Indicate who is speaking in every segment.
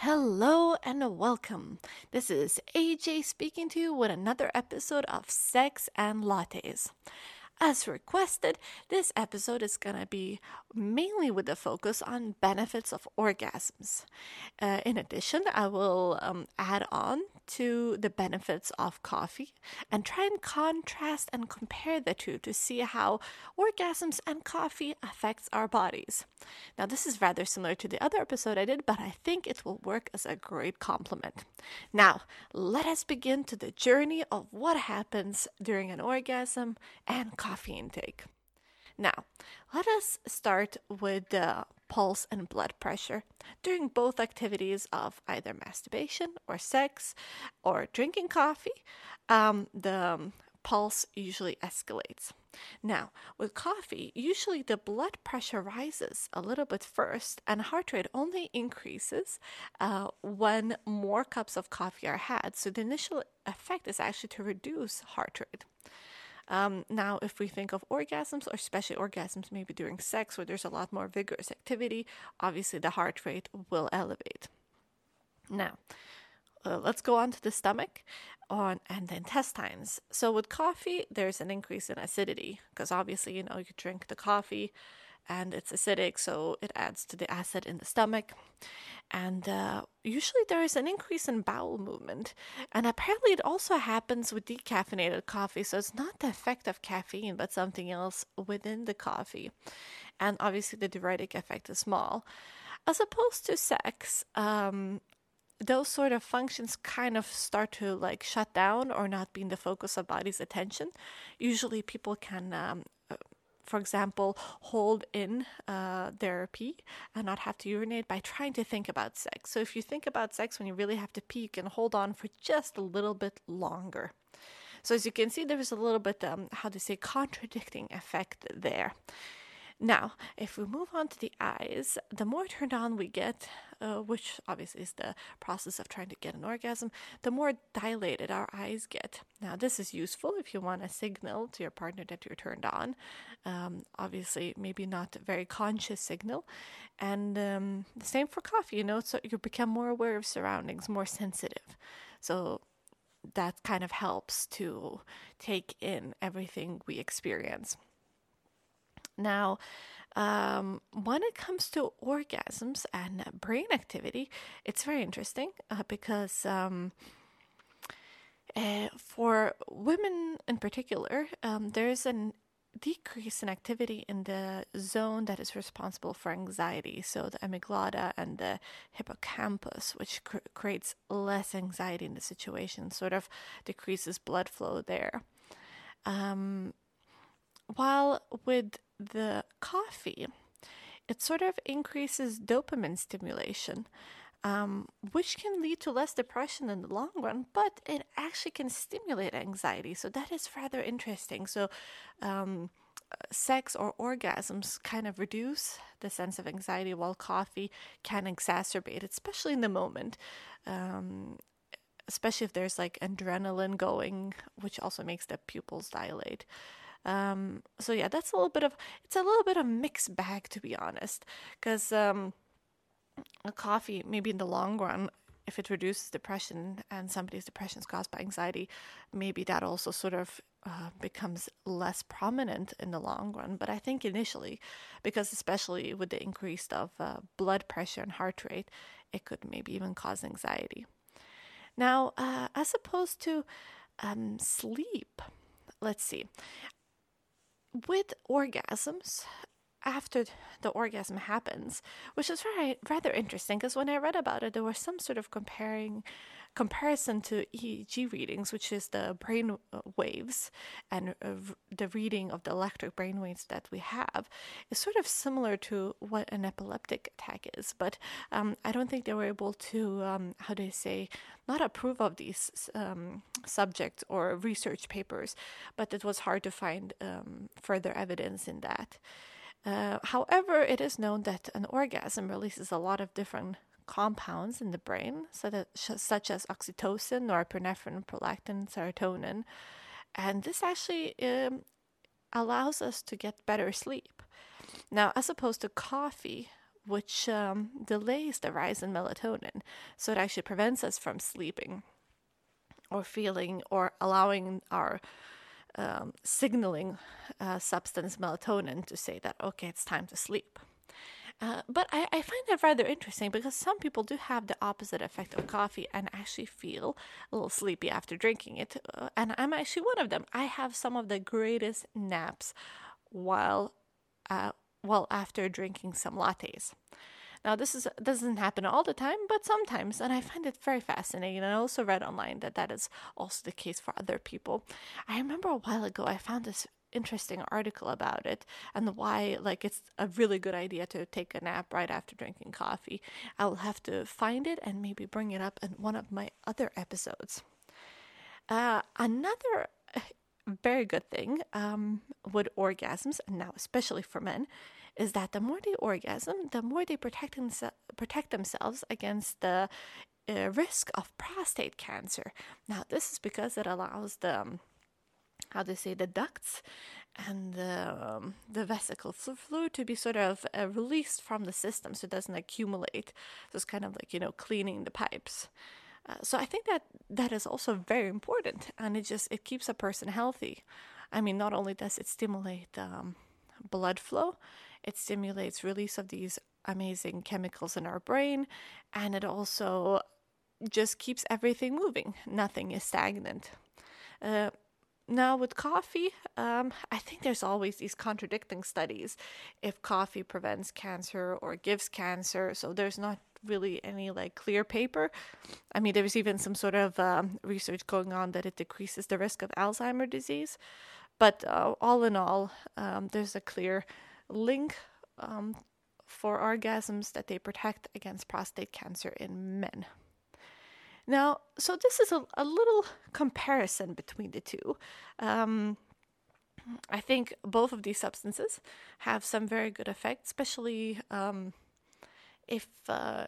Speaker 1: Hello and welcome. This is AJ speaking to you with another episode of Sex and Lattes. As requested, this episode is going to be mainly with a focus on benefits of orgasms. Uh, in addition, I will um, add on to the benefits of coffee and try and contrast and compare the two to see how orgasms and coffee affects our bodies. Now, this is rather similar to the other episode I did, but I think it will work as a great complement. Now, let us begin to the journey of what happens during an orgasm and coffee intake. Now, let us start with the pulse and blood pressure during both activities of either masturbation or sex or drinking coffee. Um, the pulse usually escalates. Now, with coffee, usually the blood pressure rises a little bit first, and heart rate only increases uh, when more cups of coffee are had. So, the initial effect is actually to reduce heart rate. Um, now, if we think of orgasms, or especially orgasms maybe during sex where there's a lot more vigorous activity, obviously the heart rate will elevate. Now, uh, let's go on to the stomach on and the intestines. So with coffee, there's an increase in acidity because obviously, you know, you drink the coffee and it's acidic, so it adds to the acid in the stomach. And uh, usually there is an increase in bowel movement. And apparently it also happens with decaffeinated coffee. So it's not the effect of caffeine, but something else within the coffee. And obviously the diuretic effect is small. As opposed to sex, um, those sort of functions kind of start to like shut down or not be in the focus of body's attention. Usually people can um, for example, hold in uh, pee and not have to urinate by trying to think about sex. So, if you think about sex when you really have to pee, you can hold on for just a little bit longer. So, as you can see, there is a little bit, um, how to say, contradicting effect there. Now, if we move on to the eyes, the more turned on we get, uh, which obviously is the process of trying to get an orgasm, the more dilated our eyes get. Now, this is useful if you want a signal to your partner that you're turned on. Um, obviously, maybe not a very conscious signal. And um, the same for coffee, you know, so you become more aware of surroundings, more sensitive. So, that kind of helps to take in everything we experience. Now, um, when it comes to orgasms and brain activity, it's very interesting uh, because um, uh, for women in particular, um, there's a decrease in activity in the zone that is responsible for anxiety, so the amygdala and the hippocampus, which cr- creates less anxiety in the situation, sort of decreases blood flow there. Um, while with the coffee, it sort of increases dopamine stimulation, um, which can lead to less depression in the long run, but it actually can stimulate anxiety. So that is rather interesting. So, um, sex or orgasms kind of reduce the sense of anxiety, while coffee can exacerbate especially in the moment. Um, especially if there's like adrenaline going, which also makes the pupils dilate. Um, so yeah, that's a little bit of it's a little bit of mixed bag to be honest, because um, a coffee maybe in the long run, if it reduces depression and somebody's depression is caused by anxiety, maybe that also sort of uh, becomes less prominent in the long run. But I think initially, because especially with the increase of uh, blood pressure and heart rate, it could maybe even cause anxiety. Now, uh, as opposed to um, sleep, let's see with orgasms, after the orgasm happens, which is very, rather interesting because when I read about it, there was some sort of comparing comparison to EEG readings, which is the brain waves and uh, the reading of the electric brain waves that we have, is sort of similar to what an epileptic attack is. But um, I don't think they were able to, um, how do I say, not approve of these um, subjects or research papers, but it was hard to find um, further evidence in that. Uh, however, it is known that an orgasm releases a lot of different compounds in the brain, so that, such as oxytocin, norepinephrine, prolactin, serotonin. And this actually um, allows us to get better sleep. Now, as opposed to coffee, which um, delays the rise in melatonin. So it actually prevents us from sleeping or feeling or allowing our um, signaling uh, substance melatonin to say that, okay, it's time to sleep. Uh, but I, I, find that rather interesting because some people do have the opposite effect of coffee and actually feel a little sleepy after drinking it. Uh, and I'm actually one of them. I have some of the greatest naps while uh, well after drinking some lattes. Now, this is doesn't happen all the time, but sometimes, and I find it very fascinating. And I also read online that that is also the case for other people. I remember a while ago I found this interesting article about it and why like it's a really good idea to take a nap right after drinking coffee. I will have to find it and maybe bring it up in one of my other episodes. Uh, another very good thing um, with orgasms, and now especially for men, is that the more they orgasm, the more they protect, themse- protect themselves against the uh, risk of prostate cancer. Now, this is because it allows the um, how they say the ducts and the, um, the vesicle fluid to be sort of uh, released from the system so it doesn't accumulate. So it's kind of like, you know, cleaning the pipes. Uh, so I think that that is also very important and it just it keeps a person healthy. I mean, not only does it stimulate um, blood flow, it stimulates release of these amazing chemicals in our brain, and it also just keeps everything moving. Nothing is stagnant. Uh, now, with coffee, um, I think there's always these contradicting studies if coffee prevents cancer or gives cancer. So there's not really any like clear paper. I mean, there's even some sort of um, research going on that it decreases the risk of Alzheimer disease. But uh, all in all, um, there's a clear link um, for orgasms that they protect against prostate cancer in men. Now, so this is a, a little comparison between the two. Um, I think both of these substances have some very good effects, especially um, if, uh,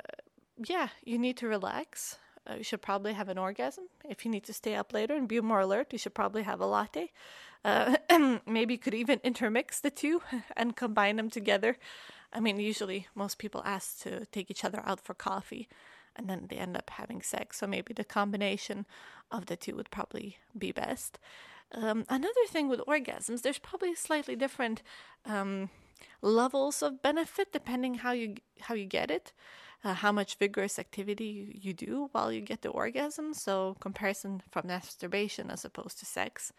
Speaker 1: yeah, you need to relax. Uh, you should probably have an orgasm. If you need to stay up later and be more alert, you should probably have a latte. Uh, maybe you could even intermix the two and combine them together. I mean, usually most people ask to take each other out for coffee and then they end up having sex. So maybe the combination of the two would probably be best. Um, another thing with orgasms, there's probably slightly different um, levels of benefit depending how you how you get it, uh, how much vigorous activity you, you do while you get the orgasm. So comparison from masturbation as opposed to sex.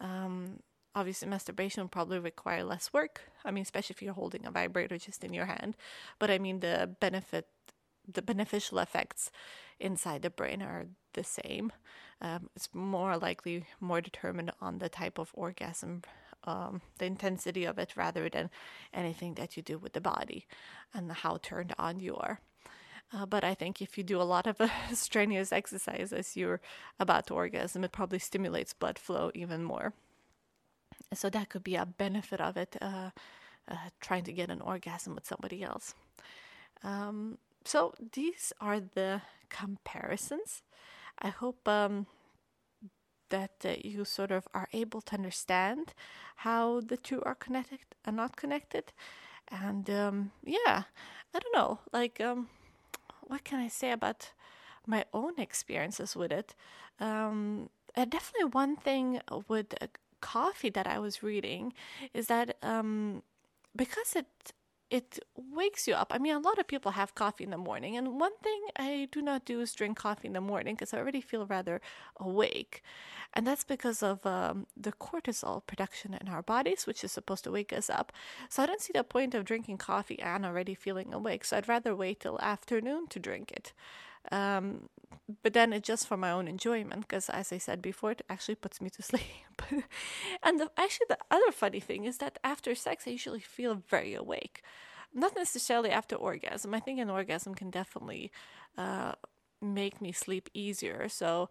Speaker 1: Um, obviously masturbation will probably require less work. I mean, especially if you're holding a vibrator just in your hand. But I mean, the benefit the beneficial effects inside the brain are the same. Um, it's more likely more determined on the type of orgasm, um, the intensity of it, rather than anything that you do with the body and how turned on you are. Uh, but I think if you do a lot of uh, strenuous exercise as you're about to orgasm, it probably stimulates blood flow even more. So that could be a benefit of it, uh, uh trying to get an orgasm with somebody else. Um, so these are the comparisons. I hope um, that uh, you sort of are able to understand how the two are connected and not connected. And um, yeah, I don't know, like, um, what can I say about my own experiences with it? Um, uh, definitely one thing with uh, coffee that I was reading is that um, because it it wakes you up. I mean, a lot of people have coffee in the morning, and one thing I do not do is drink coffee in the morning because I already feel rather awake. And that's because of um, the cortisol production in our bodies, which is supposed to wake us up. So I don't see the point of drinking coffee and already feeling awake. So I'd rather wait till afternoon to drink it. Um, but then it's just for my own enjoyment because, as I said before, it actually puts me to sleep. and the, actually, the other funny thing is that after sex, I usually feel very awake. Not necessarily after orgasm. I think an orgasm can definitely uh, make me sleep easier. So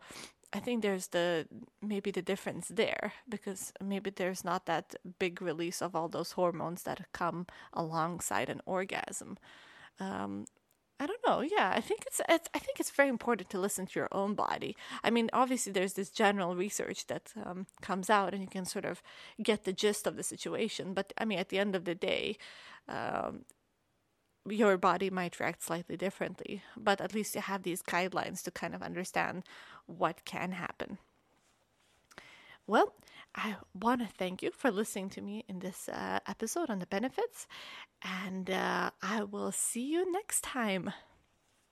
Speaker 1: I think there's the maybe the difference there because maybe there's not that big release of all those hormones that come alongside an orgasm. Um, I don't know. Yeah, I think it's, it's, I think it's very important to listen to your own body. I mean, obviously there's this general research that um, comes out, and you can sort of get the gist of the situation. But I mean, at the end of the day, um, your body might react slightly differently, but at least you have these guidelines to kind of understand what can happen. Well, I want to thank you for listening to me in this uh, episode on the benefits, and uh, I will see you next time.